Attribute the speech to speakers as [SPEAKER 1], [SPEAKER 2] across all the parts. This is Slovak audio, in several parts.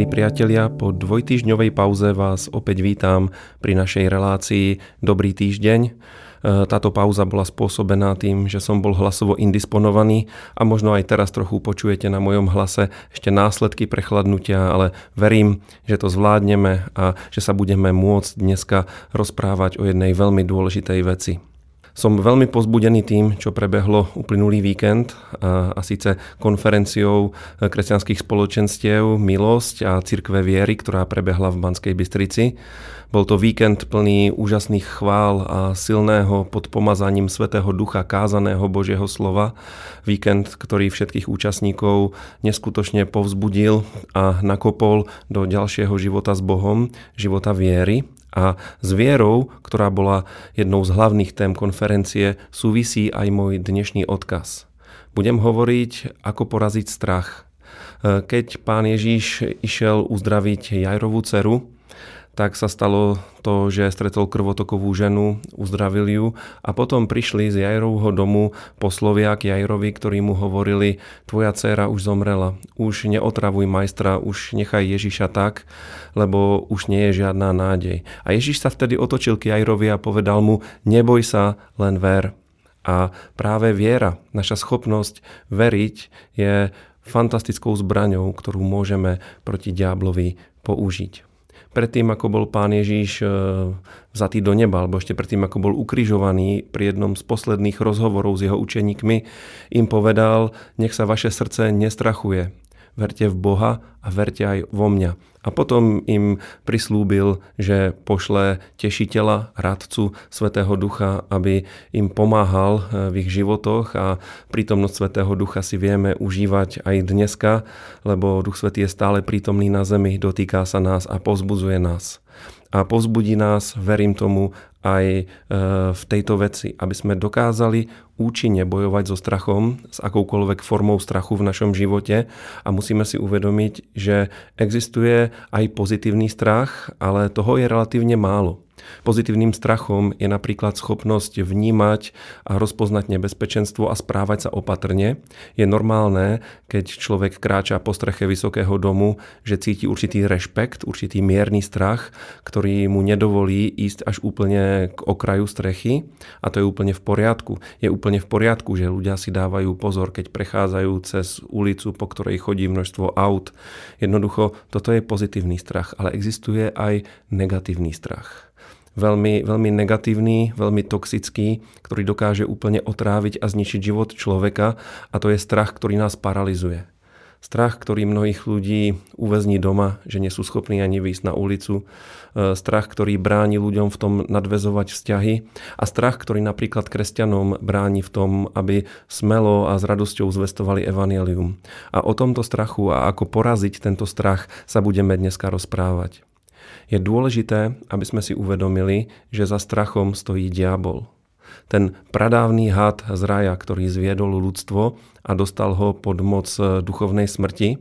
[SPEAKER 1] Milí priatelia, po dvojtýždňovej pauze vás opäť vítam pri našej relácii Dobrý týždeň. E, táto pauza bola spôsobená tým, že som bol hlasovo indisponovaný a možno aj teraz trochu počujete na mojom hlase ešte následky prechladnutia, ale verím, že to zvládneme a že sa budeme môcť dneska rozprávať o jednej veľmi dôležitej veci. Som veľmi pozbudený tým, čo prebehlo uplynulý víkend a, síce konferenciou kresťanských spoločenstiev Milosť a Cirkve viery, ktorá prebehla v Banskej Bystrici. Bol to víkend plný úžasných chvál a silného pod pomazaním Svetého Ducha kázaného Božieho slova. Víkend, ktorý všetkých účastníkov neskutočne povzbudil a nakopol do ďalšieho života s Bohom, života viery a s vierou, ktorá bola jednou z hlavných tém konferencie, súvisí aj môj dnešný odkaz. Budem hovoriť, ako poraziť strach. Keď pán Ježíš išiel uzdraviť Jajrovú dceru, tak sa stalo to, že stretol krvotokovú ženu, uzdravil ju a potom prišli z Jajrovho domu poslovia k Jajrovi, ktorí mu hovorili, tvoja dcéra už zomrela, už neotravuj majstra, už nechaj Ježiša tak, lebo už nie je žiadna nádej. A Ježiš sa vtedy otočil k Jajrovi a povedal mu, neboj sa, len ver. A práve viera, naša schopnosť veriť je fantastickou zbraňou, ktorú môžeme proti diablovi použiť predtým, ako bol pán Ježíš e, vzatý do neba, alebo ešte predtým, ako bol ukrižovaný pri jednom z posledných rozhovorov s jeho učeníkmi, im povedal, nech sa vaše srdce nestrachuje verte v Boha a verte aj vo mňa. A potom im prislúbil, že pošle tešiteľa, radcu Svetého Ducha, aby im pomáhal eh, v ich životoch a prítomnosť Svetého Ducha si vieme užívať aj dneska, lebo Duch Svetý je stále prítomný na zemi, dotýka sa nás a pozbudzuje nás a povzbudí nás, verím tomu, aj e, v tejto veci, aby sme dokázali účinne bojovať so strachom, s akoukoľvek formou strachu v našom živote a musíme si uvedomiť, že existuje aj pozitívny strach, ale toho je relatívne málo. Pozitívnym strachom je napríklad schopnosť vnímať a rozpoznať nebezpečenstvo a správať sa opatrne. Je normálne, keď človek kráča po streche vysokého domu, že cíti určitý rešpekt, určitý mierny strach, ktorý mu nedovolí ísť až úplne k okraju strechy a to je úplne v poriadku. Je úplne v poriadku, že ľudia si dávajú pozor, keď prechádzajú cez ulicu, po ktorej chodí množstvo aut. Jednoducho, toto je pozitívny strach, ale existuje aj negatívny strach veľmi, veľmi negatívny, veľmi toxický, ktorý dokáže úplne otráviť a zničiť život človeka a to je strach, ktorý nás paralizuje. Strach, ktorý mnohých ľudí uväzní doma, že nie sú schopní ani výjsť na ulicu. E, strach, ktorý bráni ľuďom v tom nadvezovať vzťahy. A strach, ktorý napríklad kresťanom bráni v tom, aby smelo a s radosťou zvestovali evanelium. A o tomto strachu a ako poraziť tento strach sa budeme dneska rozprávať. Je dôležité, aby sme si uvedomili, že za strachom stojí diabol. Ten pradávny had z raja, ktorý zviedol ľudstvo a dostal ho pod moc duchovnej smrti.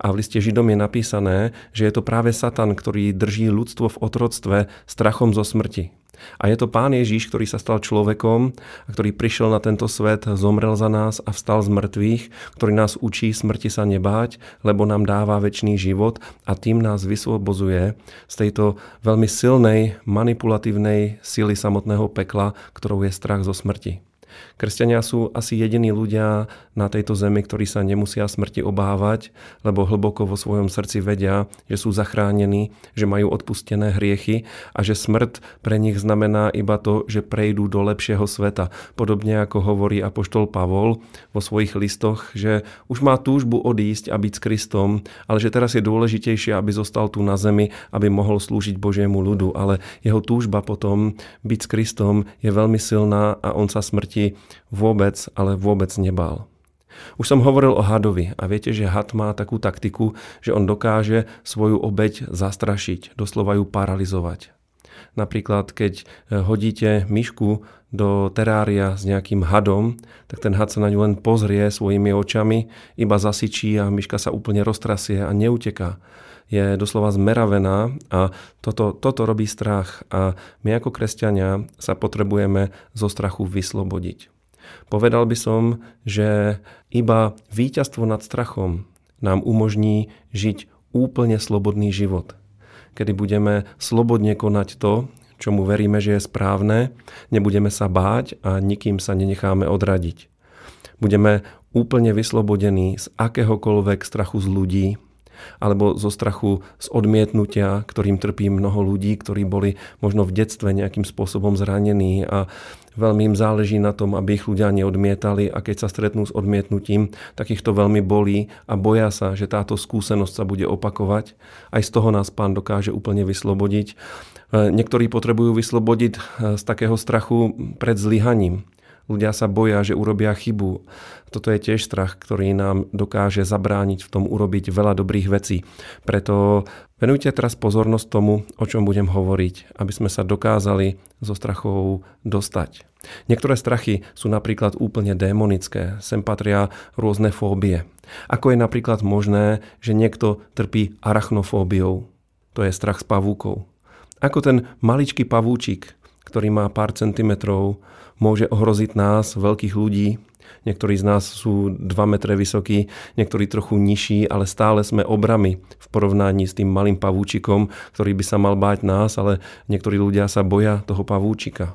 [SPEAKER 1] A v liste Židom je napísané, že je to práve Satan, ktorý drží ľudstvo v otroctve strachom zo smrti. A je to Pán Ježíš, ktorý sa stal človekom a ktorý prišiel na tento svet, zomrel za nás a vstal z mŕtvych, ktorý nás učí smrti sa nebáť, lebo nám dáva väčší život a tým nás vysvobozuje z tejto veľmi silnej manipulatívnej sily samotného pekla, ktorou je strach zo smrti. Kresťania sú asi jediní ľudia na tejto zemi, ktorí sa nemusia smrti obávať, lebo hlboko vo svojom srdci vedia, že sú zachránení, že majú odpustené hriechy a že smrť pre nich znamená iba to, že prejdú do lepšieho sveta. Podobne ako hovorí apoštol Pavol vo svojich listoch, že už má túžbu odísť a byť s Kristom, ale že teraz je dôležitejšie, aby zostal tu na zemi, aby mohol slúžiť Božiemu ľudu. Ale jeho túžba potom byť s Kristom je veľmi silná a on sa smrti smrti vôbec, ale vôbec nebál. Už som hovoril o hadovi a viete, že had má takú taktiku, že on dokáže svoju obeď zastrašiť, doslova ju paralizovať. Napríklad, keď eh, hodíte myšku do terária s nejakým hadom, tak ten had sa na ňu len pozrie svojimi očami, iba zasičí a myška sa úplne roztrasie a neuteká. Je doslova zmeravená a toto, toto robí strach a my ako kresťania sa potrebujeme zo strachu vyslobodiť. Povedal by som, že iba víťazstvo nad strachom nám umožní žiť úplne slobodný život. Kedy budeme slobodne konať to, čomu veríme, že je správne, nebudeme sa báť a nikým sa nenecháme odradiť. Budeme úplne vyslobodení z akéhokoľvek strachu z ľudí, alebo zo strachu z odmietnutia, ktorým trpí mnoho ľudí, ktorí boli možno v detstve nejakým spôsobom zranení a veľmi im záleží na tom, aby ich ľudia neodmietali a keď sa stretnú s odmietnutím, tak ich to veľmi bolí a boja sa, že táto skúsenosť sa bude opakovať. Aj z toho nás pán dokáže úplne vyslobodiť. E, niektorí potrebujú vyslobodiť e, z takého strachu pred zlyhaním. Ľudia sa boja, že urobia chybu. Toto je tiež strach, ktorý nám dokáže zabrániť v tom urobiť veľa dobrých vecí. Preto venujte teraz pozornosť tomu, o čom budem hovoriť, aby sme sa dokázali zo strachov dostať. Niektoré strachy sú napríklad úplne démonické, sem patria rôzne fóbie. Ako je napríklad možné, že niekto trpí arachnofóbiou, to je strach z pavúkov. Ako ten maličký pavúčik, ktorý má pár centimetrov, môže ohroziť nás, veľkých ľudí. Niektorí z nás sú 2 metre vysokí, niektorí trochu nižší, ale stále sme obrami v porovnaní s tým malým pavúčikom, ktorý by sa mal báť nás, ale niektorí ľudia sa boja toho pavúčika.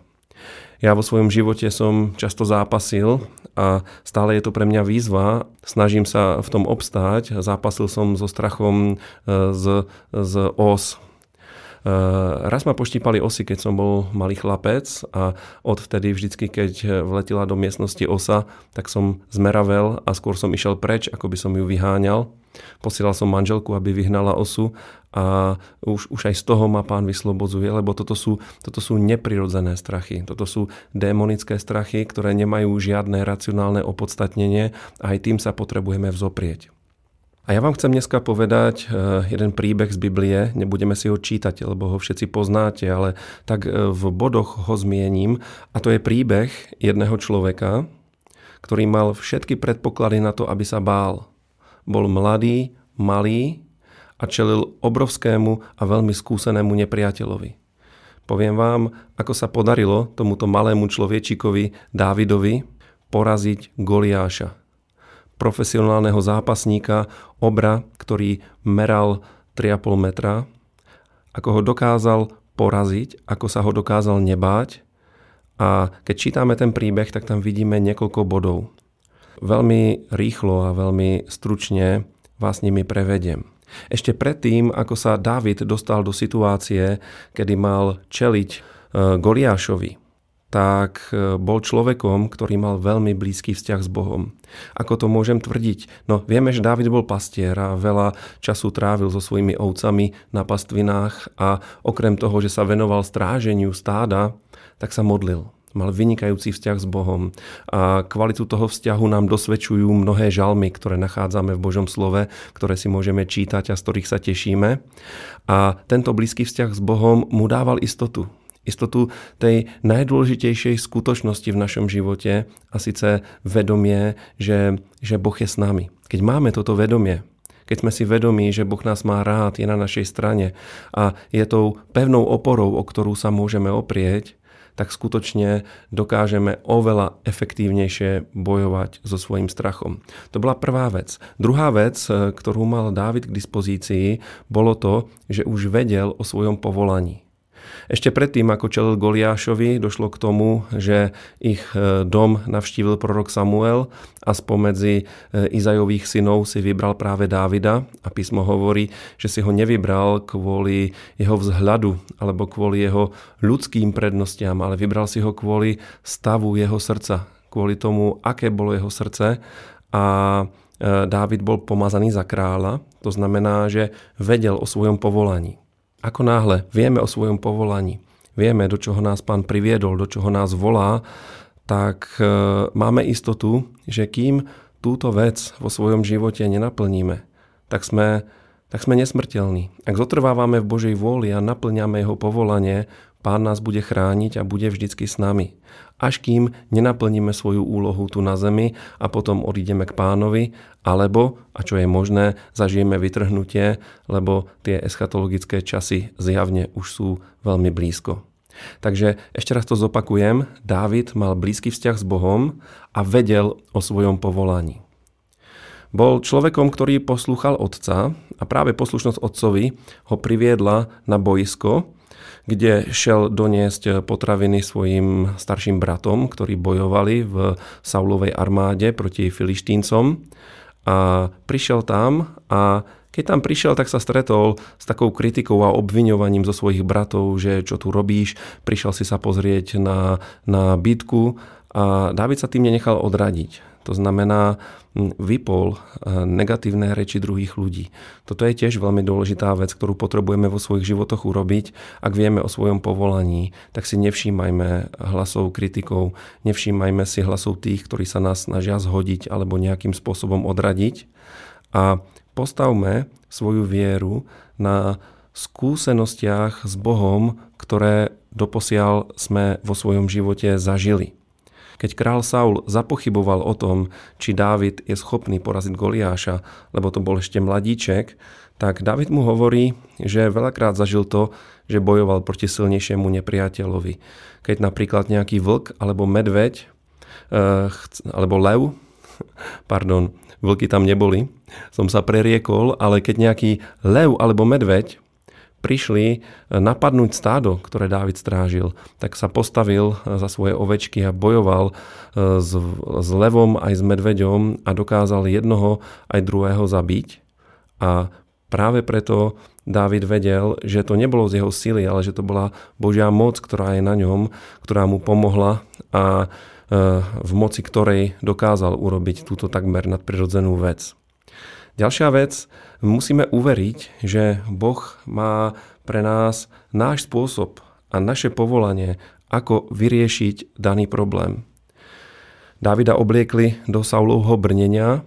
[SPEAKER 1] Ja vo svojom živote som často zápasil a stále je to pre mňa výzva. Snažím sa v tom obstáť. Zápasil som so strachom e, z, z os, raz ma poštípali osy, keď som bol malý chlapec a odvtedy vždycky, keď vletila do miestnosti osa, tak som zmeravel a skôr som išiel preč, ako by som ju vyháňal. Posielal som manželku, aby vyhnala osu a už, už aj z toho ma pán vyslobodzuje, lebo toto sú, toto sú neprirodzené strachy. Toto sú démonické strachy, ktoré nemajú žiadne racionálne opodstatnenie a aj tým sa potrebujeme vzoprieť. A ja vám chcem dneska povedať eh, jeden príbeh z Biblie, nebudeme si ho čítať, lebo ho všetci poznáte, ale tak eh, v bodoch ho zmiením. A to je príbeh jedného človeka, ktorý mal všetky predpoklady na to, aby sa bál. Bol mladý, malý a čelil obrovskému a veľmi skúsenému nepriateľovi. Poviem vám, ako sa podarilo tomuto malému človečikovi Dávidovi poraziť Goliáša profesionálneho zápasníka, obra, ktorý meral 3,5 metra, ako ho dokázal poraziť, ako sa ho dokázal nebáť. A keď čítame ten príbeh, tak tam vidíme niekoľko bodov. Veľmi rýchlo a veľmi stručne vás nimi prevediem. Ešte predtým, ako sa David dostal do situácie, kedy mal čeliť e, Goliášovi, tak e, bol človekom, ktorý mal veľmi blízky vzťah s Bohom. Ako to môžem tvrdiť? No vieme, že Dávid bol pastier a veľa času trávil so svojimi ovcami na pastvinách a okrem toho, že sa venoval stráženiu stáda, tak sa modlil. Mal vynikajúci vzťah s Bohom a kvalitu toho vzťahu nám dosvedčujú mnohé žalmy, ktoré nachádzame v Božom slove, ktoré si môžeme čítať a z ktorých sa tešíme. A tento blízky vzťah s Bohom mu dával istotu istotu tej najdôležitejšej skutočnosti v našom živote a síce vedomie, že, že Boh je s nami. Keď máme toto vedomie, keď sme si vedomí, že Boh nás má rád, je na našej strane a je tou pevnou oporou, o ktorú sa môžeme oprieť, tak skutočne dokážeme oveľa efektívnejšie bojovať so svojím strachom. To bola prvá vec. Druhá vec, ktorú mal Dávid k dispozícii, bolo to, že už vedel o svojom povolaní. Ešte predtým, ako čelil Goliášovi, došlo k tomu, že ich e, dom navštívil prorok Samuel a spomedzi e, Izajových synov si vybral práve Dávida a písmo hovorí, že si ho nevybral kvôli jeho vzhľadu alebo kvôli jeho ľudským prednostiam, ale vybral si ho kvôli stavu jeho srdca, kvôli tomu, aké bolo jeho srdce a e, Dávid bol pomazaný za kráľa, to znamená, že vedel o svojom povolaní. Ako náhle vieme o svojom povolaní, vieme, do čoho nás pán priviedol, do čoho nás volá, tak e, máme istotu, že kým túto vec vo svojom živote nenaplníme, tak sme, tak sme nesmrteľní. Ak zotrvávame v Božej vôli a naplňame jeho povolanie, Pán nás bude chrániť a bude vždycky s nami. Až kým nenaplníme svoju úlohu tu na zemi a potom odídeme k pánovi, alebo, a čo je možné, zažijeme vytrhnutie, lebo tie eschatologické časy zjavne už sú veľmi blízko. Takže ešte raz to zopakujem. Dávid mal blízky vzťah s Bohom a vedel o svojom povolaní. Bol človekom, ktorý poslúchal otca a práve poslušnosť otcovi ho priviedla na boisko, kde šel doniesť potraviny svojim starším bratom, ktorí bojovali v Saulovej armáde proti filištíncom. A prišiel tam a keď tam prišiel, tak sa stretol s takou kritikou a obviňovaním zo svojich bratov, že čo tu robíš, prišiel si sa pozrieť na, na bitku a Dávid sa tým nenechal odradiť. To znamená, vypol negatívne reči druhých ľudí. Toto je tiež veľmi dôležitá vec, ktorú potrebujeme vo svojich životoch urobiť. Ak vieme o svojom povolaní, tak si nevšímajme hlasov kritikov, nevšímajme si hlasov tých, ktorí sa nás snažia zhodiť alebo nejakým spôsobom odradiť. A postavme svoju vieru na skúsenostiach s Bohom, ktoré doposiaľ sme vo svojom živote zažili. Keď král Saul zapochyboval o tom, či Dávid je schopný poraziť Goliáša, lebo to bol ešte mladíček, tak David mu hovorí, že veľakrát zažil to, že bojoval proti silnejšiemu nepriateľovi. Keď napríklad nejaký vlk alebo medveď eh, alebo lev, pardon, vlky tam neboli, som sa preriekol, ale keď nejaký lev alebo medveď prišli e, napadnúť stádo, ktoré Dávid strážil, tak sa postavil e, za svoje ovečky a bojoval e, s, s levom aj s medveďom a dokázal jednoho aj druhého zabiť. A práve preto Dávid vedel, že to nebolo z jeho sily, ale že to bola Božia moc, ktorá je na ňom, ktorá mu pomohla a v moci ktorej dokázal urobiť túto takmer nadprirodzenú vec. Ďalšia vec, musíme uveriť, že Boh má pre nás náš spôsob a naše povolanie, ako vyriešiť daný problém. Dávida obliekli do Saulovho brnenia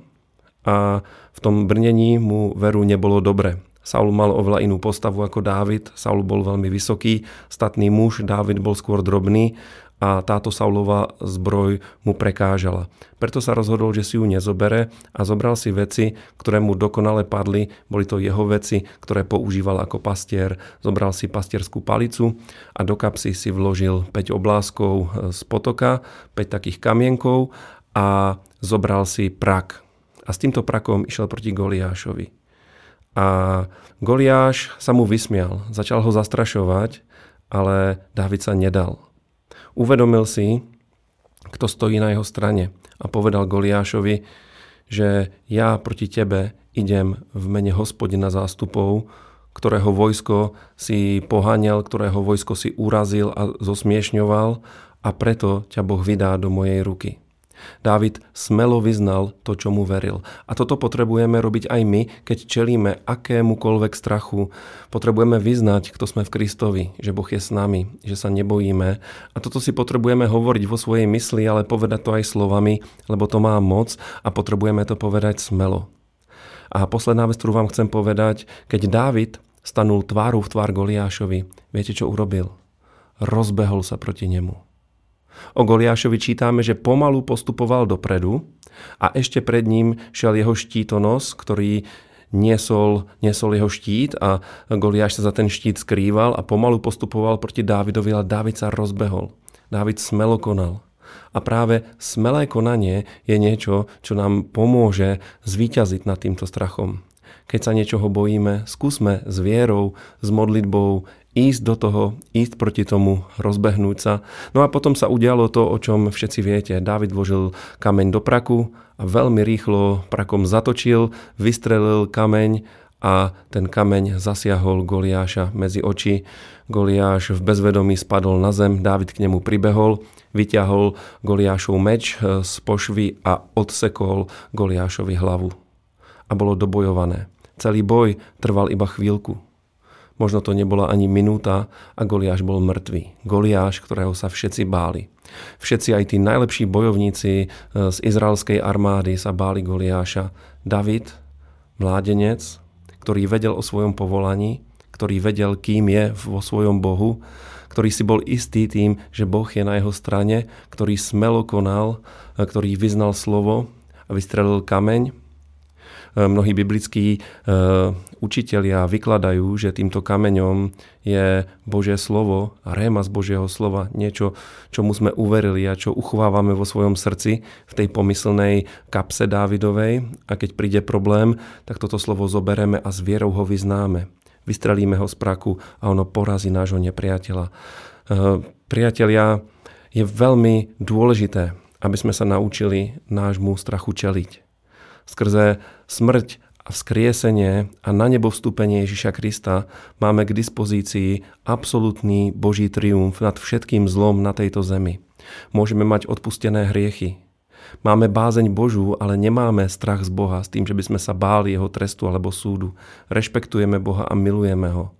[SPEAKER 1] a v tom brnení mu veru nebolo dobre. Saul mal oveľa inú postavu ako Dávid. Saul bol veľmi vysoký, statný muž, Dávid bol skôr drobný a táto Saulova zbroj mu prekážala. Preto sa rozhodol, že si ju nezobere a zobral si veci, ktoré mu dokonale padli. Boli to jeho veci, ktoré používal ako pastier. Zobral si pastierskú palicu a do kapsy si vložil 5 obláskov z potoka, 5 takých kamienkov a zobral si prak. A s týmto prakom išiel proti Goliášovi. A Goliáš sa mu vysmial, začal ho zastrašovať, ale Dávid sa nedal Uvedomil si, kto stojí na jeho strane a povedal Goliášovi, že ja proti tebe idem v mene hospodina zástupov, ktorého vojsko si poháňal, ktorého vojsko si urazil a zosmiešňoval a preto ťa Boh vydá do mojej ruky. Dávid smelo vyznal to, čo mu veril. A toto potrebujeme robiť aj my, keď čelíme akémukoľvek strachu. Potrebujeme vyznať, kto sme v Kristovi, že Boh je s nami, že sa nebojíme. A toto si potrebujeme hovoriť vo svojej mysli, ale povedať to aj slovami, lebo to má moc a potrebujeme to povedať smelo. A posledná vec, ktorú vám chcem povedať, keď Dávid stanul tváru v tvár Goliášovi, viete, čo urobil? Rozbehol sa proti nemu. O Goliášovi čítame, že pomalu postupoval dopredu a ešte pred ním šiel jeho štítonos, ktorý niesol, niesol jeho štít a Goliáš sa za ten štít skrýval a pomalu postupoval proti Dávidovi, ale Dávid sa rozbehol. Dávid smelo konal. A práve smelé konanie je niečo, čo nám pomôže zvíťaziť nad týmto strachom. Keď sa niečoho bojíme, skúsme s vierou, s modlitbou ísť do toho, ísť proti tomu, rozbehnúť sa. No a potom sa udialo to, o čom všetci viete. Dávid vložil kameň do praku a veľmi rýchlo prakom zatočil, vystrelil kameň a ten kameň zasiahol Goliáša medzi oči. Goliáš v bezvedomí spadol na zem, Dávid k nemu pribehol, vyťahol Goliášov meč z pošvy a odsekol Goliášovi hlavu. A bolo dobojované. Celý boj trval iba chvíľku. Možno to nebola ani minúta a Goliáš bol mŕtvý. Goliáš, ktorého sa všetci báli. Všetci aj tí najlepší bojovníci e, z izraelskej armády sa báli Goliáša. David, mládenec, ktorý vedel o svojom povolaní, ktorý vedel, kým je vo svojom Bohu, ktorý si bol istý tým, že Boh je na jeho strane, ktorý smelo konal, e, ktorý vyznal slovo a vystrelil kameň. Mnohí biblickí učitelia vykladajú, že týmto kameňom je Božie slovo a réma z Božieho slova, niečo, čomu sme uverili a čo uchovávame vo svojom srdci v tej pomyslnej kapse Dávidovej a keď príde problém, tak toto slovo zobereme a s vierou ho vyznáme. Vystrelíme ho z praku a ono porazí nášho nepriateľa. Priatelia, je veľmi dôležité, aby sme sa naučili nášmu strachu čeliť. Skrze smrť a vzkriesenie a na nebo vstúpenie Ježiša Krista máme k dispozícii absolútny Boží triumf nad všetkým zlom na tejto zemi. Môžeme mať odpustené hriechy. Máme bázeň Božú, ale nemáme strach z Boha s tým, že by sme sa báli jeho trestu alebo súdu. Rešpektujeme Boha a milujeme ho.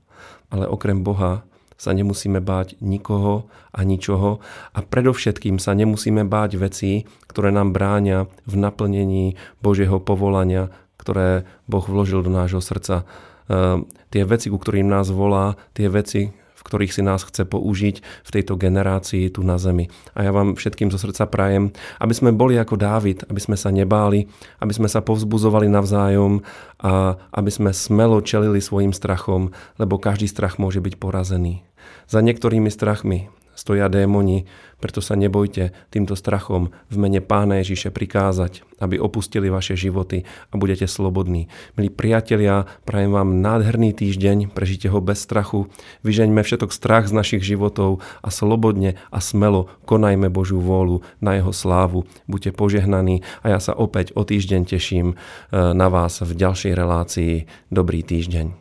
[SPEAKER 1] Ale okrem Boha sa nemusíme báť nikoho a ničoho a predovšetkým sa nemusíme báť vecí, ktoré nám bráňa v naplnení Božieho povolania, ktoré Boh vložil do nášho srdca. E, tie veci, ku ktorým nás volá, tie veci, v ktorých si nás chce použiť v tejto generácii tu na zemi. A ja vám všetkým zo srdca prajem, aby sme boli ako Dávid, aby sme sa nebáli, aby sme sa povzbuzovali navzájom a aby sme smelo čelili svojim strachom, lebo každý strach môže byť porazený. Za niektorými strachmi stoja démoni, preto sa nebojte týmto strachom v mene Pána Ježiše prikázať, aby opustili vaše životy a budete slobodní. Milí priatelia, prajem vám nádherný týždeň, prežite ho bez strachu, vyžeňme všetok strach z našich životov a slobodne a smelo konajme Božiu vôľu na jeho slávu. Buďte požehnaní a ja sa opäť o týždeň teším eh, na vás v ďalšej relácii. Dobrý týždeň.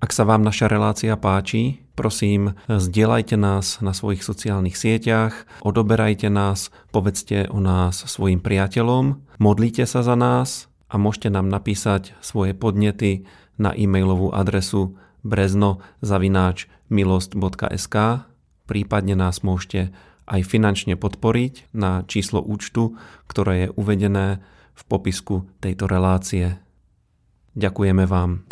[SPEAKER 2] Ak sa vám naša relácia páči, prosím, zdieľajte nás na svojich sociálnych sieťach, odoberajte nás, povedzte o nás svojim priateľom, modlite sa za nás a môžete nám napísať svoje podnety na e-mailovú adresu brezno.milost.sk prípadne nás môžete aj finančne podporiť na číslo účtu, ktoré je uvedené v popisku tejto relácie. Ďakujeme vám.